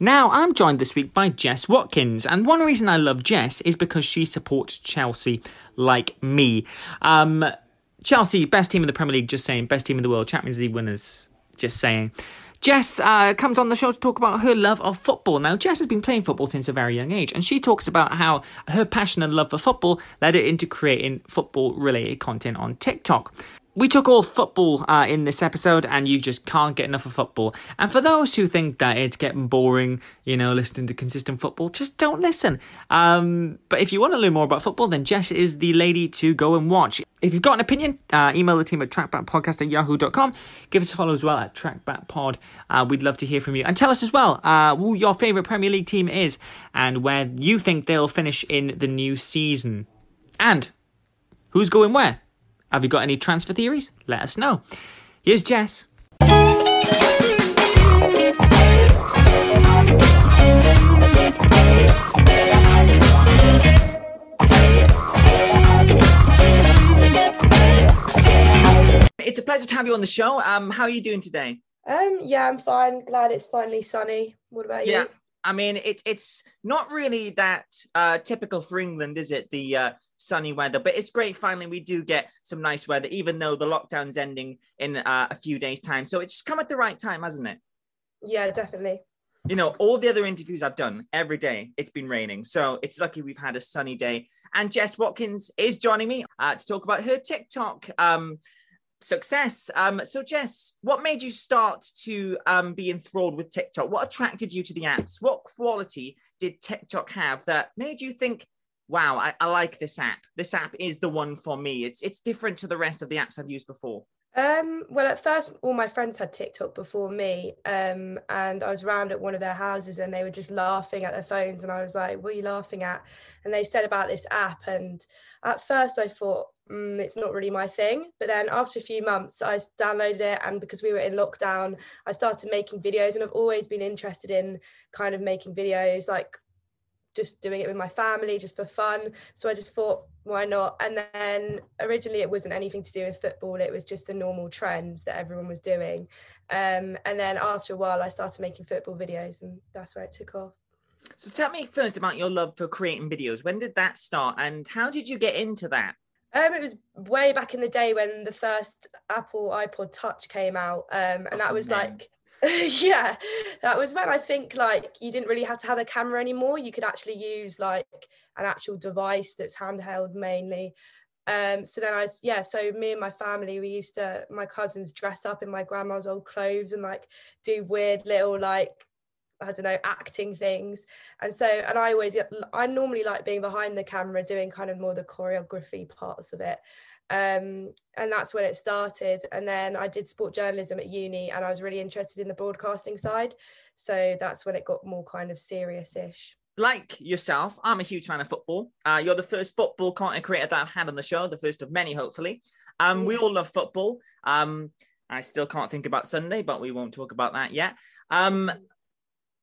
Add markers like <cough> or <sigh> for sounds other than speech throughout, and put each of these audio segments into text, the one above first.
Now, I'm joined this week by Jess Watkins, and one reason I love Jess is because she supports Chelsea like me. Um, Chelsea, best team in the Premier League, just saying. Best team in the world, Champions League winners, just saying. Jess uh, comes on the show to talk about her love of football. Now, Jess has been playing football since a very young age, and she talks about how her passion and love for football led her into creating football related content on TikTok. We took all football uh, in this episode, and you just can't get enough of football. And for those who think that it's getting boring, you know, listening to consistent football, just don't listen. Um, but if you want to learn more about football, then Jess is the lady to go and watch. If you've got an opinion, uh, email the team at trackbackpodcast at yahoo.com. Give us a follow as well at trackbackpod. Uh, we'd love to hear from you. And tell us as well uh, who your favourite Premier League team is and where you think they'll finish in the new season. And who's going where? Have you got any transfer theories? Let us know. Here's Jess. It's a pleasure to have you on the show. Um, how are you doing today? Um, yeah, I'm fine. Glad it's finally sunny. What about Yeah, you? I mean, it's it's not really that uh, typical for England, is it? The uh, sunny weather, but it's great. Finally, we do get some nice weather, even though the lockdown's ending in uh, a few days' time. So it's come at the right time, hasn't it? Yeah, definitely. You know, all the other interviews I've done every day, it's been raining. So it's lucky we've had a sunny day. And Jess Watkins is joining me uh, to talk about her TikTok um, success. Um, so, Jess, what made you start to um, be enthralled with TikTok? What attracted you to the apps? What quality did TikTok have that made you think, wow, I, I like this app. This app is the one for me. It's it's different to the rest of the apps I've used before. Um, well, at first, all my friends had TikTok before me, um, and I was round at one of their houses, and they were just laughing at their phones, and I was like, "What are you laughing at?" And they said about this app, and at first, I thought mm, it's not really my thing, but then after a few months, I downloaded it, and because we were in lockdown, I started making videos, and I've always been interested in kind of making videos, like just doing it with my family just for fun. So i just thought why not? And then originally it wasn't anything to do with football it was just the normal trends that everyone was doing. Um, and then after a while i started making football videos and that's where it took off. So tell me first about your love for creating videos. When did that start, and how did you get into that? Um, it was way back in the day when the first apple ipod touch came out um, and that Oh, was like <laughs> yeah that was when i think like you didn't really have to have a camera anymore. You could actually use like an actual device that's handheld mainly. Um so then i was yeah so me and my family we used to my cousins dress up in my grandma's old clothes and like do weird little like I don't know, acting things. And so, and I always, I normally like being behind the camera, doing kind of more the choreography parts of it. Um, and that's when it started. And then I did sport journalism at uni and I was really interested in the broadcasting side. So that's when it got more kind of serious ish. like yourself, I'm a huge fan of football. Uh, you're the first football content creator that I've had on the show, the first of many, hopefully. Um, we all love football. Um, I still can't think about Sunday, but we won't talk about that yet. Um,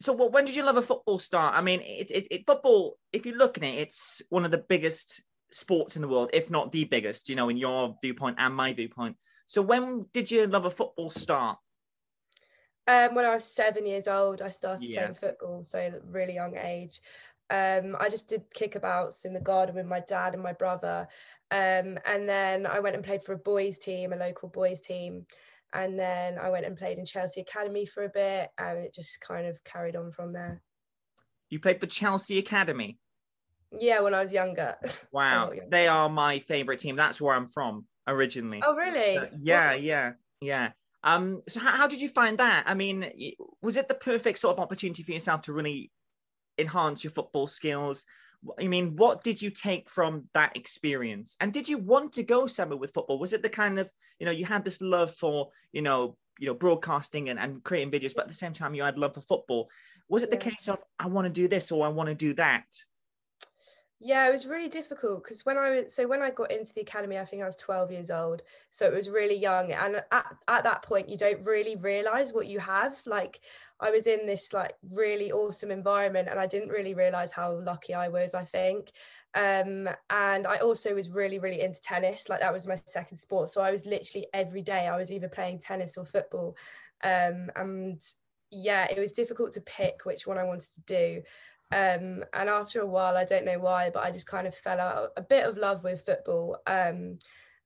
so, what, when did your love of football start? I mean, it, it, it, football, if you look at it, it's one of the biggest sports in the world, if not the biggest, you know, in your viewpoint and my viewpoint. So, when did your love of football start? Um, when I was seven years old, I started Yeah. playing football, so at a really young age. Um, I just did kickabouts in the garden with my dad and my brother. Um, and then I went and played for a boys' team, a local boys' team. And then I went and played in Chelsea Academy for a bit, and it just kind of carried on from there. You played for Chelsea Academy. Yeah, when I was younger. <laughs> Wow, yeah. they are my favorite team. That's where I'm from originally. oh, really? Uh, yeah, What- yeah, yeah. Um, so how, how did you find that? I mean, was it the perfect sort of opportunity for yourself to really enhance your football skills? I mean, what did you take from that experience? And did you want to go somewhere with football? Was it the kind of, you know, you had this love for, you know, you know, broadcasting and, and creating videos, but at the same time you had love for football. Was it the Yeah. case of I want to do this or I want to do that? Yeah, it was really difficult because when I was so when I got into the academy, I think I was 12 years old. So it was really young. And at, at that point, you don't really realize what you have. Like I was in this like really awesome environment and I didn't really realize how lucky I was, I think. Um, and I also was really, really into tennis. Like that was my second sport. So I was literally every day I was either playing tennis or football. Um, and yeah, it was difficult to pick which one I wanted to do. Um, and after a while, I don't know why, but I just kind of fell out a bit of love with football. Um,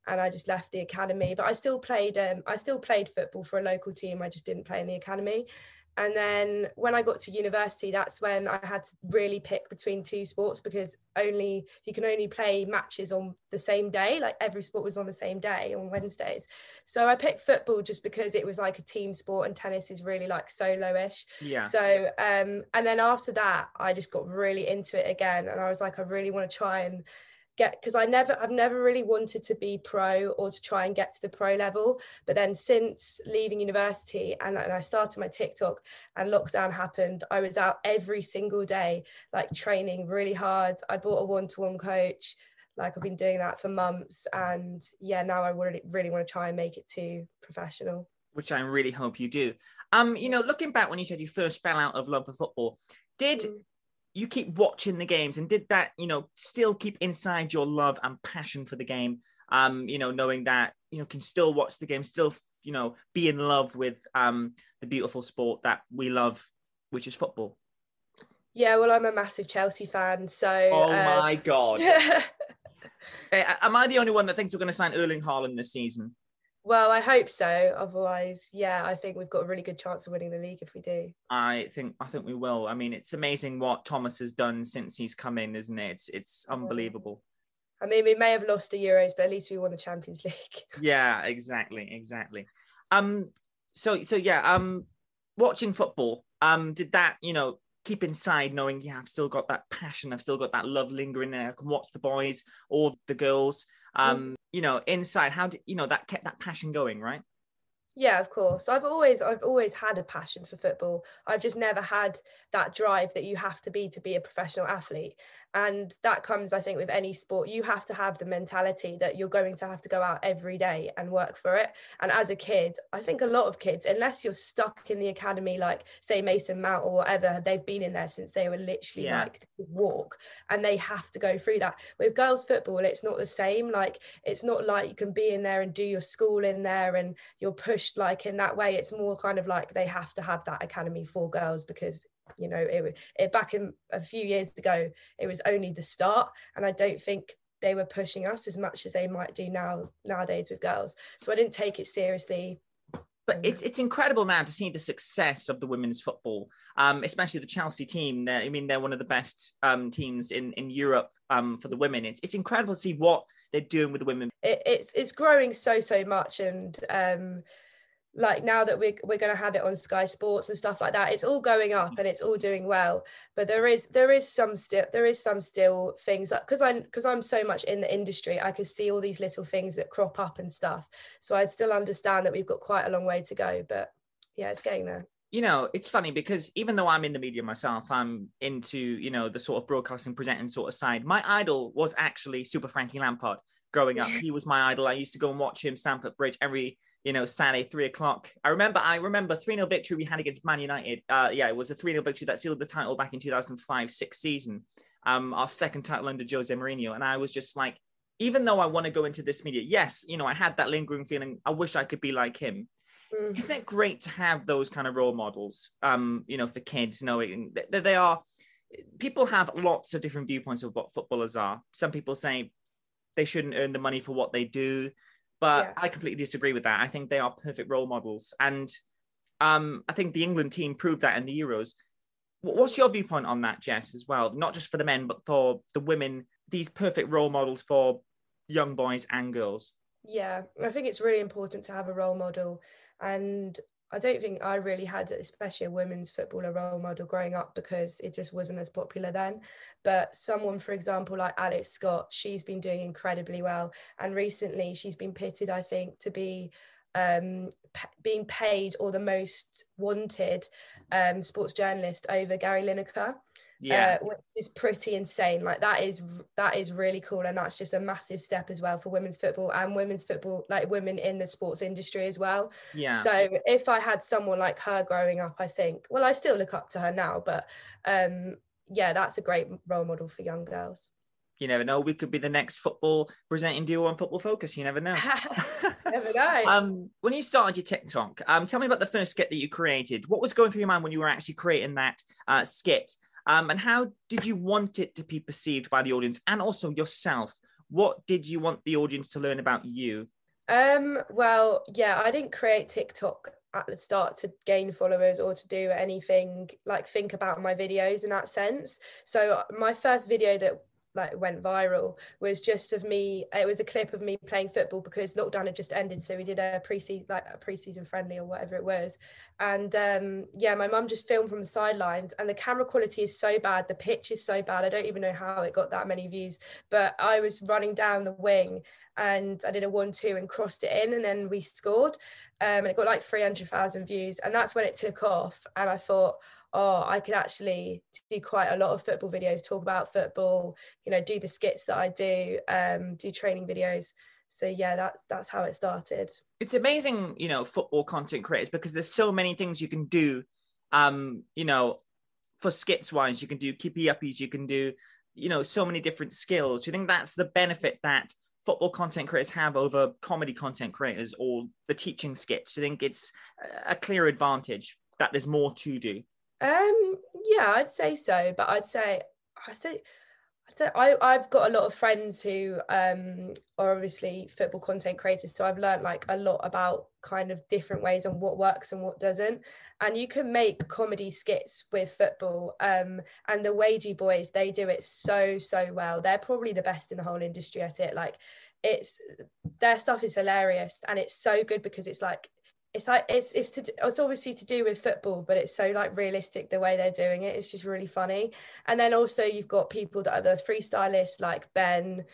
and I just left the academy. But I still played. Um, I still played football for a local team. I just didn't play in the academy. And then when I got to university, that's when I had to really pick between two sports because only you can only play matches on the same day. Like every sport was on the same day on Wednesdays. So I picked football just because it was like a team sport and tennis is really like solo-ish. Yeah. So um and then after that I just got really into it again and I was like I really want to try and get because I never I've never really wanted to be pro or to try and get to the pro level. But then since leaving university and, and I started my TikTok and lockdown happened, I was out every single day, like training really hard. I bought a one-to-one coach. Like I've been doing that for months. And yeah, now I really really want to try and make it to professional. Which I really hope you do. Um, you know, looking back when you said you first fell out of love for football, did mm you keep watching the games and did that you know still keep inside your love and passion for the game um you know knowing that you know can still watch the game still you know be in love with um the beautiful sport that we love which is football? Yeah well i'm a massive chelsea fan so oh uh, my god. <laughs> Am i the only one that thinks we're going to sign erling haaland this season well, I hope so. Otherwise, yeah, I think we've got a really good chance of winning the league if we do. I think I think we will. I mean, it's amazing what Thomas has done since he's come in, isn't it? It's it's unbelievable. I mean, we may have lost the Euros, but at least we won the Champions League. <laughs> yeah, exactly, exactly. Um, so so yeah, um, watching football, um, did that you know keep inside knowing yeah I've still got that passion, I've still got that love lingering there. I can watch the boys or the girls. Um, mm you know inside how did you know that kept that passion going right yeah of course. I've always i've always had a passion for football. I've just never had that drive that you have to be to be a professional athlete. And that comes i think with any sport. You have to have the mentality that you're going to have to go out every day and work for it. And as a kid i think a lot of kids unless you're stuck in the academy like say mason mount or whatever they've been in there since they were literally yeah. like walk and they have to go through that. With girls football it's not the same. Like it's not like you can be in there and do your school in there and you're pushed like in that way it's more kind of like they have to have that academy for girls because you know it, it back in a few years ago it was only the start and i don't think they were pushing us as much as they might do now nowadays with girls so i didn't take it seriously but it's it's incredible now to see the success of the women's football, um, especially the Chelsea team. They're, I mean, they're one of the best um, teams in in Europe um, for the women. It's it's incredible to see what they're doing with the women. It, it's it's growing so so much, and um, like now that we're, we're going to have it on sky sports and stuff like that it's all going up and it's all doing well. But there is there is some still there is some still things that because i'm because i'm so much in the industry i can see all these little things that crop up and stuff. So i still understand that we've got quite a long way to go but yeah it's getting there. You know it's funny because even though i'm in the media myself i'm into you know the sort of broadcasting presenting sort of side my idol was actually super frankie lampard growing up. <laughs> He was my idol. I used to go and watch him stamford bridge every you know, Saturday, three o'clock. I remember, I remember 3 0 victory we had against Man United. Uh, yeah, it was a 3 0 victory that sealed the title back in 2005 6 season, um, our second title under Jose Mourinho. And I was just like, even though I want to go into this media, yes, you know, I had that lingering feeling, I wish I could be like him. Mm. Isn't it great to have those kind of role models, um, you know, for kids, knowing that they are, people have lots of different viewpoints of what footballers are. Some people say they shouldn't earn the money for what they do but yeah. I completely disagree with that. I think they are perfect role models. And um, I think the England team proved that in the Euros. What's your viewpoint on that, Jess, as well? Not just for the men, but for the women, these perfect role models for young boys and girls. Yeah, I think it's really important to have a role model. And I don't think I really had, especially a women's footballer role model growing up because it just wasn't as popular then. But someone, for example, like Alex Scott, she's been doing incredibly well. And recently she's been pitted, I think, to be um, p- being paid or the most wanted um, sports journalist over Gary Lineker yeah uh, which is pretty insane like that is that is really cool and that's just a massive step as well for women's football and women's football like women in the sports industry as well yeah so if i had someone like her growing up i think well i still look up to her now but um yeah that's a great role model for young girls you never know. We could be the next football presenting duo on Football Focus. You never know. <laughs> never <laughs> know. um, when you started your TikTok, um, tell me about the first skit that you created. What was going through your mind when you were actually creating that uh, skit? Um, and how did you want it to be perceived by the audience and also yourself? What did you want the audience to learn about you? Um, well, yeah, I didn't create TikTok at the start to gain followers or to do anything like think about my videos in that sense. So my first video that like went viral was just of me it was a clip of me playing football because lockdown had just ended so we did a pre-season like a pre-season friendly or whatever it was. And um yeah my mum just filmed from the sidelines and the camera quality is so bad the pitch is so bad i don't even know how it got that many views but i was running down the wing and i did a one-two and crossed it in and then we scored. Um and it got like 300000 views and that's when it took off and i thought oh, I could actually do quite a lot of football videos, talk about football, you know, do the skits that I do, um, do training videos. So yeah, that that's how it started. It's amazing, you know, football content creators because there's so many things you can do. Um, you know, for skits wise, you can do keepy uppies, you can do, you know, so many different skills. Do you think that's the benefit that football content creators have over comedy content creators or the teaching skits? Do you think it's a clear advantage that there's more to do? Um, yeah, I'd say so, but I'd say I say I, I've got a lot of friends who um are obviously football content creators, so I've learned like a lot about kind of different ways and what works and what doesn't. And you can make comedy skits with football. Um, and the Wagey boys, they do it so so well. They're probably the best in the whole industry at it. Like, it's their stuff is hilarious and it's so good because it's like it's like it's it's to it's obviously to do with football but it's so like realistic the way they're doing it. It's just really funny. And then also you've got people that are the freestylists like ben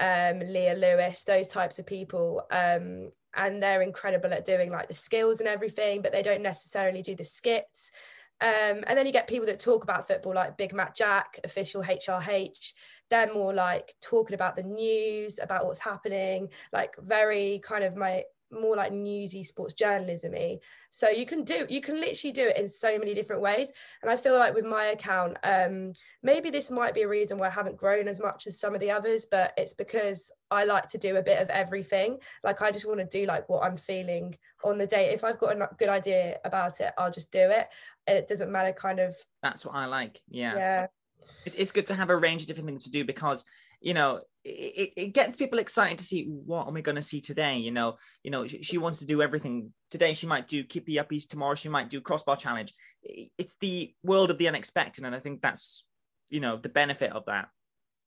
um leah lewis those types of people um and they're incredible at doing like the skills and everything but they don't necessarily do the skits. Um, and then you get people that talk about football like big matt jack official hrh they're more like talking about the news about what's happening like very kind of my more like newsy sports journalismy. So you can do you can literally do it in so many different ways. And i feel like with my account um maybe this might be a reason why i haven't grown as much as some of the others but it's because i like to do a bit of everything. Like i just want to do like what i'm feeling on the day. If i've got a good idea about it i'll just do it. It doesn't matter kind of that's what i like yeah. Yeah. It's good to have a range of different things to do because you know it, it gets people excited to see what am I going to see today. You know, you know, she, she, wants to do everything today. She might do keepy uppies tomorrow. She might do crossbar challenge. It's the world of the unexpected, and I think that's you know the benefit of that.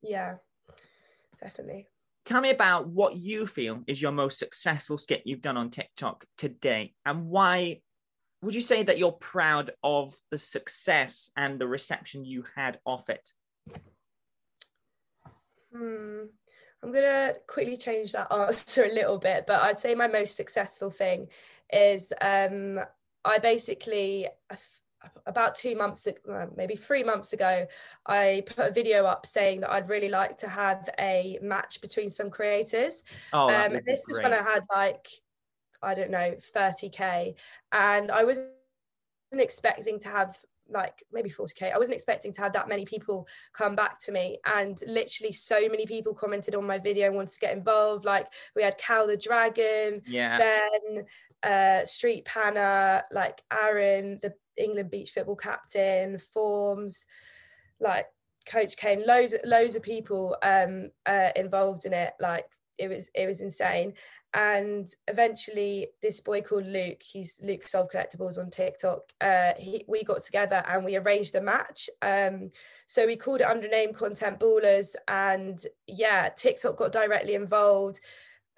Yeah, definitely. Tell me about what you feel is your most successful skit you've done on TikTok today, and why would you say that you're proud of the success and the reception you had off it? Hmm. I'm gonna quickly change that <laughs> answer a little bit, but I'd say my most successful thing is um, I basically about two months, maybe three months ago, I put a video up saying that I'd really like to have a match between some creators. Oh, um, and this was when I had like, I don't know, 30k, and I wasn't expecting to have like maybe 40k i wasn't expecting to have that many people come back to me and literally so many people commented on my video and wanted to get involved. Like we had cal the dragon yeah. Ben uh street panna like aaron the england beach football captain forms like coach kane loads loads of people um uh, involved in it. Like it was it was insane. And eventually this boy called luke he's luke solve collectibles on tiktok uh he, we got together and we arranged a match. Um so we called it under name content ballers. And yeah tiktok got directly involved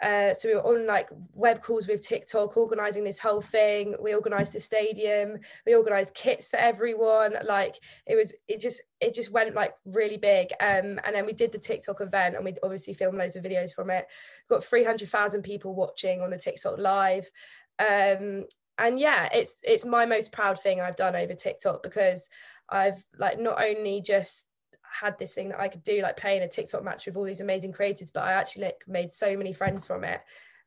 uh, so we were on like web calls with TikTok, organizing this whole thing. We organized the stadium. We organized kits for everyone. Like it was, it just, it just went like really big. Um, and then we did the TikTok event, and we obviously filmed loads of videos from it. Got three hundred thousand people watching on the TikTok live. Um, and yeah, it's it's my most proud thing I've done over TikTok because I've like not only just had this thing that I could do, like playing a TikTok match with all these amazing creators, but I actually like made so many friends from it.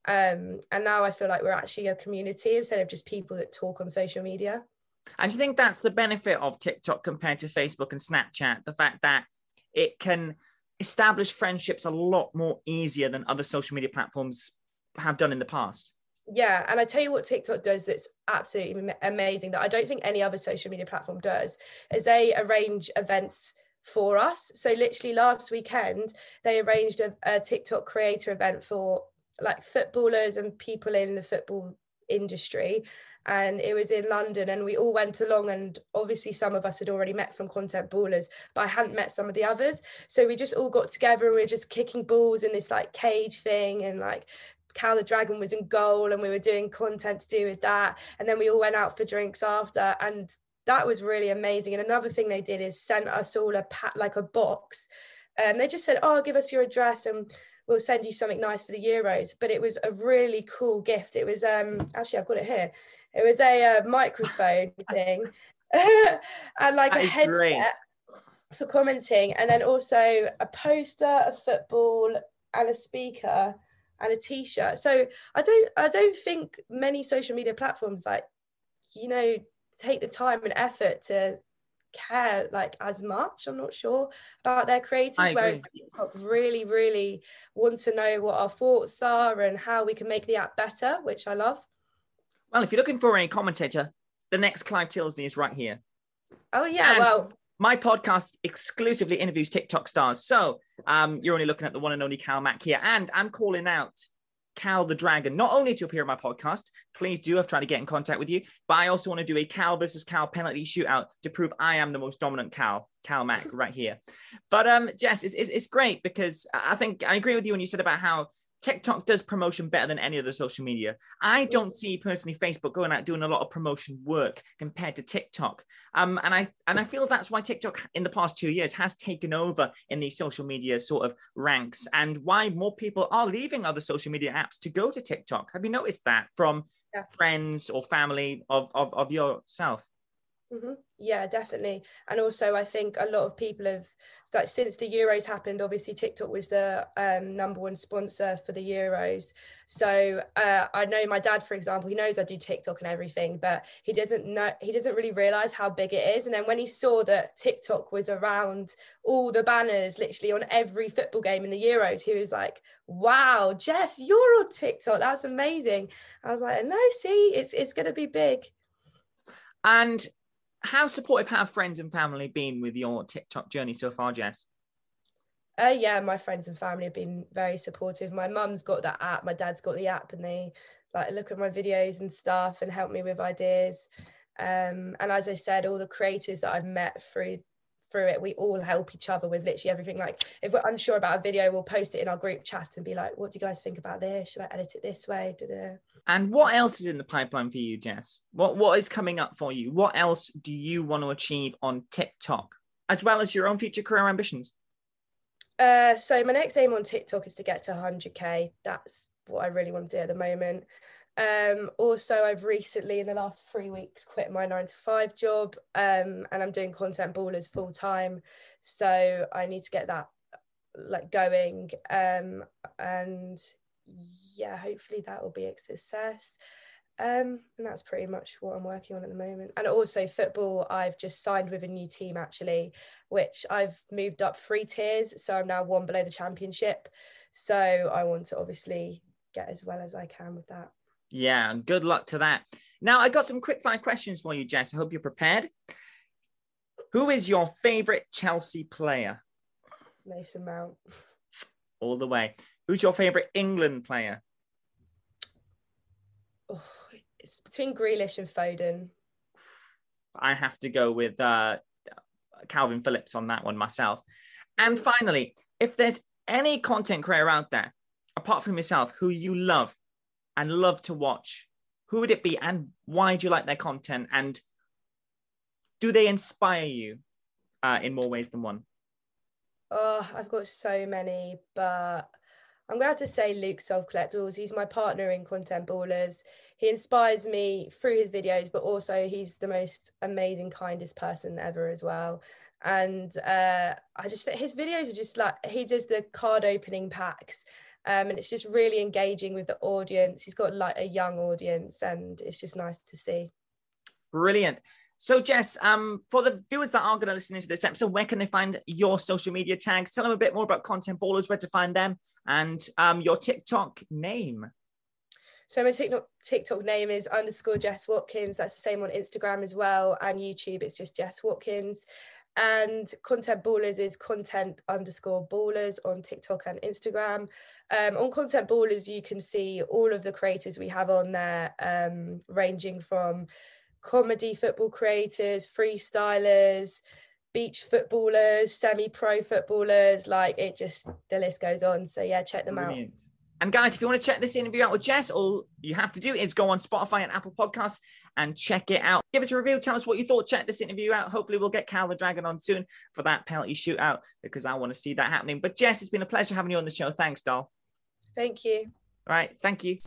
Um, and now I feel like we're actually a community instead of just people that talk on social media. And do you think that's the benefit of TikTok compared to Facebook and Snapchat? The fact that it can establish friendships a lot more easier than other social media platforms have done in the past. Yeah, and I tell you what TikTok does that's absolutely amazing that I don't think any other social media platform does is they arrange events for us. So literally last weekend they arranged a, a TikTok creator event for like footballers and people in the football industry. And it was in London and we all went along and obviously some of us had already met from content ballers but I hadn't met some of the others. So we just all got together and we were just kicking balls in this like cage thing and like Cal the Dragon was in goal and we were doing content to do with that. And then we all went out for drinks after and that was really amazing. And another thing they did is sent us all a pat like a box. And they just said oh give us your address and we'll send you something nice for the euros. But it was a really cool gift. It was um actually i've got it here. It was a uh, microphone <laughs> thing. <laughs> And like that a headset great. for commenting, and then also a poster, a football, and a speaker and a t-shirt. So I don't I don't think many social media platforms like you know take the time and effort to care like as much i'm not sure about their creators whereas tiktok really really want to know what our thoughts are and how we can make the app better which i love well, if you're looking for a commentator, the next Clive Tyldesley is right here. Oh yeah, and well. My podcast exclusively interviews TikTok stars. So um, you're only looking at the one and only Cal Mack here. And I'm calling out Cal the Dragon, not only to appear on my podcast, please do. I've tried to get in contact with you, but I also want to do a Cal versus Cal penalty shootout to prove I am the most dominant Cal, Cal Mack, right here. But um, Jess, it's, it's, it's great because I think I agree with you when you said about how TikTok does promotion better than any other social media. I don't see personally Facebook going out doing a lot of promotion work compared to TikTok. Um, and I and I feel that's why TikTok in the past two years has taken over in these social media sort of ranks, and why more people are leaving other social media apps to go to TikTok. Have you noticed that from yeah. friends or family of, of, of yourself? Mm-hmm. Yeah, definitely. And also, I think a lot of people have, like, since the Euros happened, obviously TikTok was the um, number one sponsor for the Euros. So uh, I know my dad, for example, he knows I do TikTok and everything, but he doesn't know, he doesn't really realize how big it is. And then when he saw that TikTok was around all the banners, literally on every football game in the Euros, he was like, wow, Jess, you're on TikTok. That's amazing. I was like, no, see, it's, it's going to be big. And how supportive have friends and family been with your TikTok journey so far, Jess? Uh, yeah, my friends and family have been very supportive. My mum's got that app, my dad's got the app, and they like look at my videos and stuff and help me with ideas. Um, and as I said, all the creators that I've met through through it, we all help each other with literally everything. Like if we're unsure about a video, we'll post it in our group chat and be like, "What do you guys think about this? Should I edit it this way?" Da-da. And what else is in the pipeline for you, Jess? What what is coming up for you? What else do you want to achieve on TikTok, as well as your own future career ambitions? Uh, so my next aim on TikTok is to get to 100k. That's what I really want to do at the moment. Um, also, I've recently, in the last three weeks, quit my nine to five job, um, and I'm doing content ballers full time. So I need to get that like going, um, and yeah, hopefully that will be a success. Um, and that's pretty much what I'm working on at the moment. And also football, I've just signed with a new team actually, which I've moved up three tiers. So I'm now one below the championship. So I want to obviously get as well as I can with that. Yeah, good luck to that. Now I got some quick fire questions for you, Jess. I hope you're prepared. Who is your favorite Chelsea player? Mason Mount. All the way. Who's your favourite England player? Oh, it's between Grealish and Foden. I have to go with uh, Kalvin Phillips on that one myself. And finally, if there's any content creator out there, apart from yourself, who you love and love to watch, who would it be and why do you like their content? And do they inspire you uh, in more ways than one? Oh, I've got so many, but I'm glad to say Luke Collectibles. He's my partner in Content Ballers. He inspires me through his videos, but also he's the most amazing, kindest person ever as well. And uh, I just his videos are just like he does the card opening packs. Um, and it's just really engaging with the audience. He's got like a young audience, and it's just nice to see. Brilliant. So, Jess, um, for the viewers that are going to listen to this episode, where can they find your social media tags? Tell them a bit more about Content Ballers, where to find them, and um, your TikTok name. So my TikTok TikTok name is underscore Jess Watkins. That's the same on Instagram as well, and YouTube. It's just Jess Watkins. And Content Ballers is content underscore ballers on TikTok and Instagram. Um, on Content Ballers, you can see all of the creators we have on there, um, ranging from comedy football creators, freestylers, beach footballers, semi-pro footballers. Like it just the list goes on. So yeah, check them Brilliant. out. And guys, if you want to check this interview out with Jess, all you have to do is go on Spotify and Apple Podcasts and check it out. Give us a review. Tell us what you thought. Check this interview out. Hopefully, we'll get Cal the Dragon on soon for that penalty shootout because I want to see that happening. But Jess, it's been a pleasure having you on the show. Thanks, doll. Thank you. All right. Thank you.